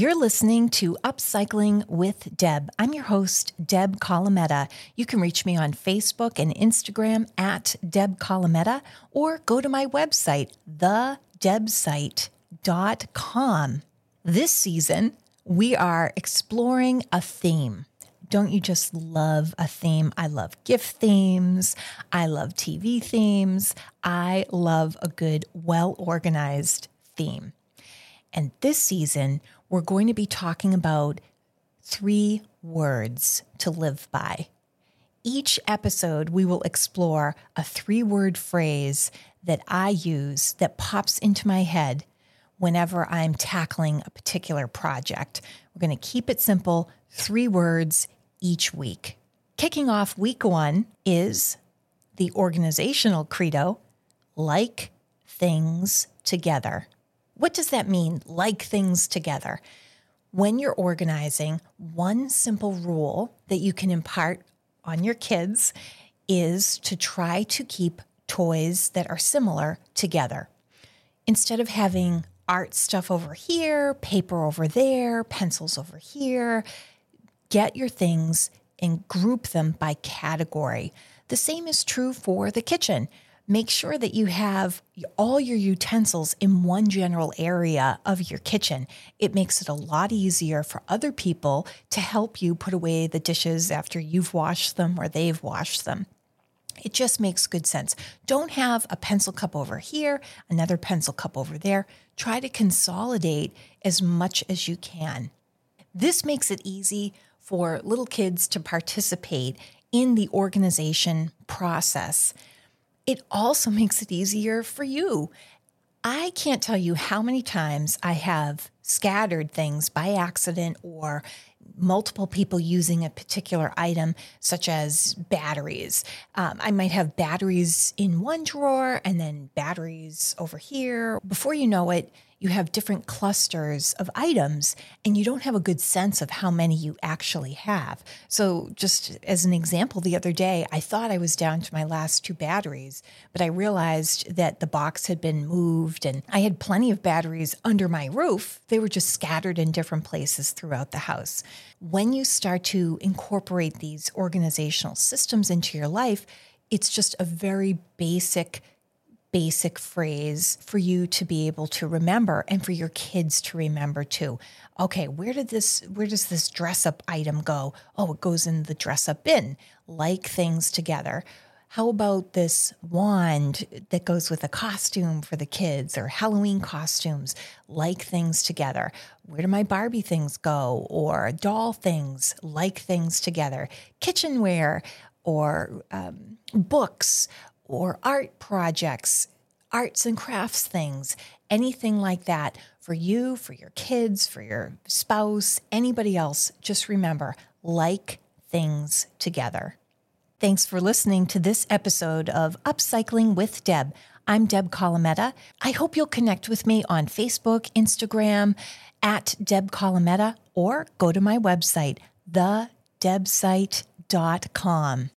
You're listening to Upcycling with Deb. I'm your host, Deb Colameta. You can reach me on Facebook and Instagram at Deb Colameta or go to my website, thedebsite.com. This season, we are exploring a theme. Don't you just love a theme? I love gift themes. I love TV themes. I love a good, well organized theme. And this season, we're going to be talking about three words to live by. Each episode, we will explore a three word phrase that I use that pops into my head whenever I'm tackling a particular project. We're going to keep it simple, three words each week. Kicking off week one is the organizational credo like things together. What does that mean? Like things together. When you're organizing, one simple rule that you can impart on your kids is to try to keep toys that are similar together. Instead of having art stuff over here, paper over there, pencils over here, get your things and group them by category. The same is true for the kitchen make sure that you have all your utensils in one general area of your kitchen. It makes it a lot easier for other people to help you put away the dishes after you've washed them or they've washed them. It just makes good sense. Don't have a pencil cup over here, another pencil cup over there. Try to consolidate as much as you can. This makes it easy for little kids to participate in the organization process it also makes it easier for you. I can't tell you how many times I have scattered things by accident or multiple people using a particular item, such as batteries. Um, I might have batteries in one drawer and then batteries over here. Before you know it, you have different clusters of items and you don't have a good sense of how many you actually have. So, just as an example, the other day, I thought I was down to my last two batteries, but I realized that the box had been moved and I had plenty of batteries under my roof. They were just scattered in different places throughout the house. When you start to incorporate these organizational systems into your life, it's just a very basic basic phrase for you to be able to remember and for your kids to remember too. Okay, where did this where does this dress up item go? Oh, it goes in the dress up bin. Like things together. How about this wand that goes with a costume for the kids or Halloween costumes? Like things together. Where do my Barbie things go? Or doll things? Like things together. Kitchenware or um, books or art projects, arts and crafts things, anything like that for you, for your kids, for your spouse, anybody else, just remember like things together. Thanks for listening to this episode of Upcycling with Deb. I'm Deb Colameta. I hope you'll connect with me on Facebook, Instagram, at Deb Colameta, or go to my website, thedebsite.com.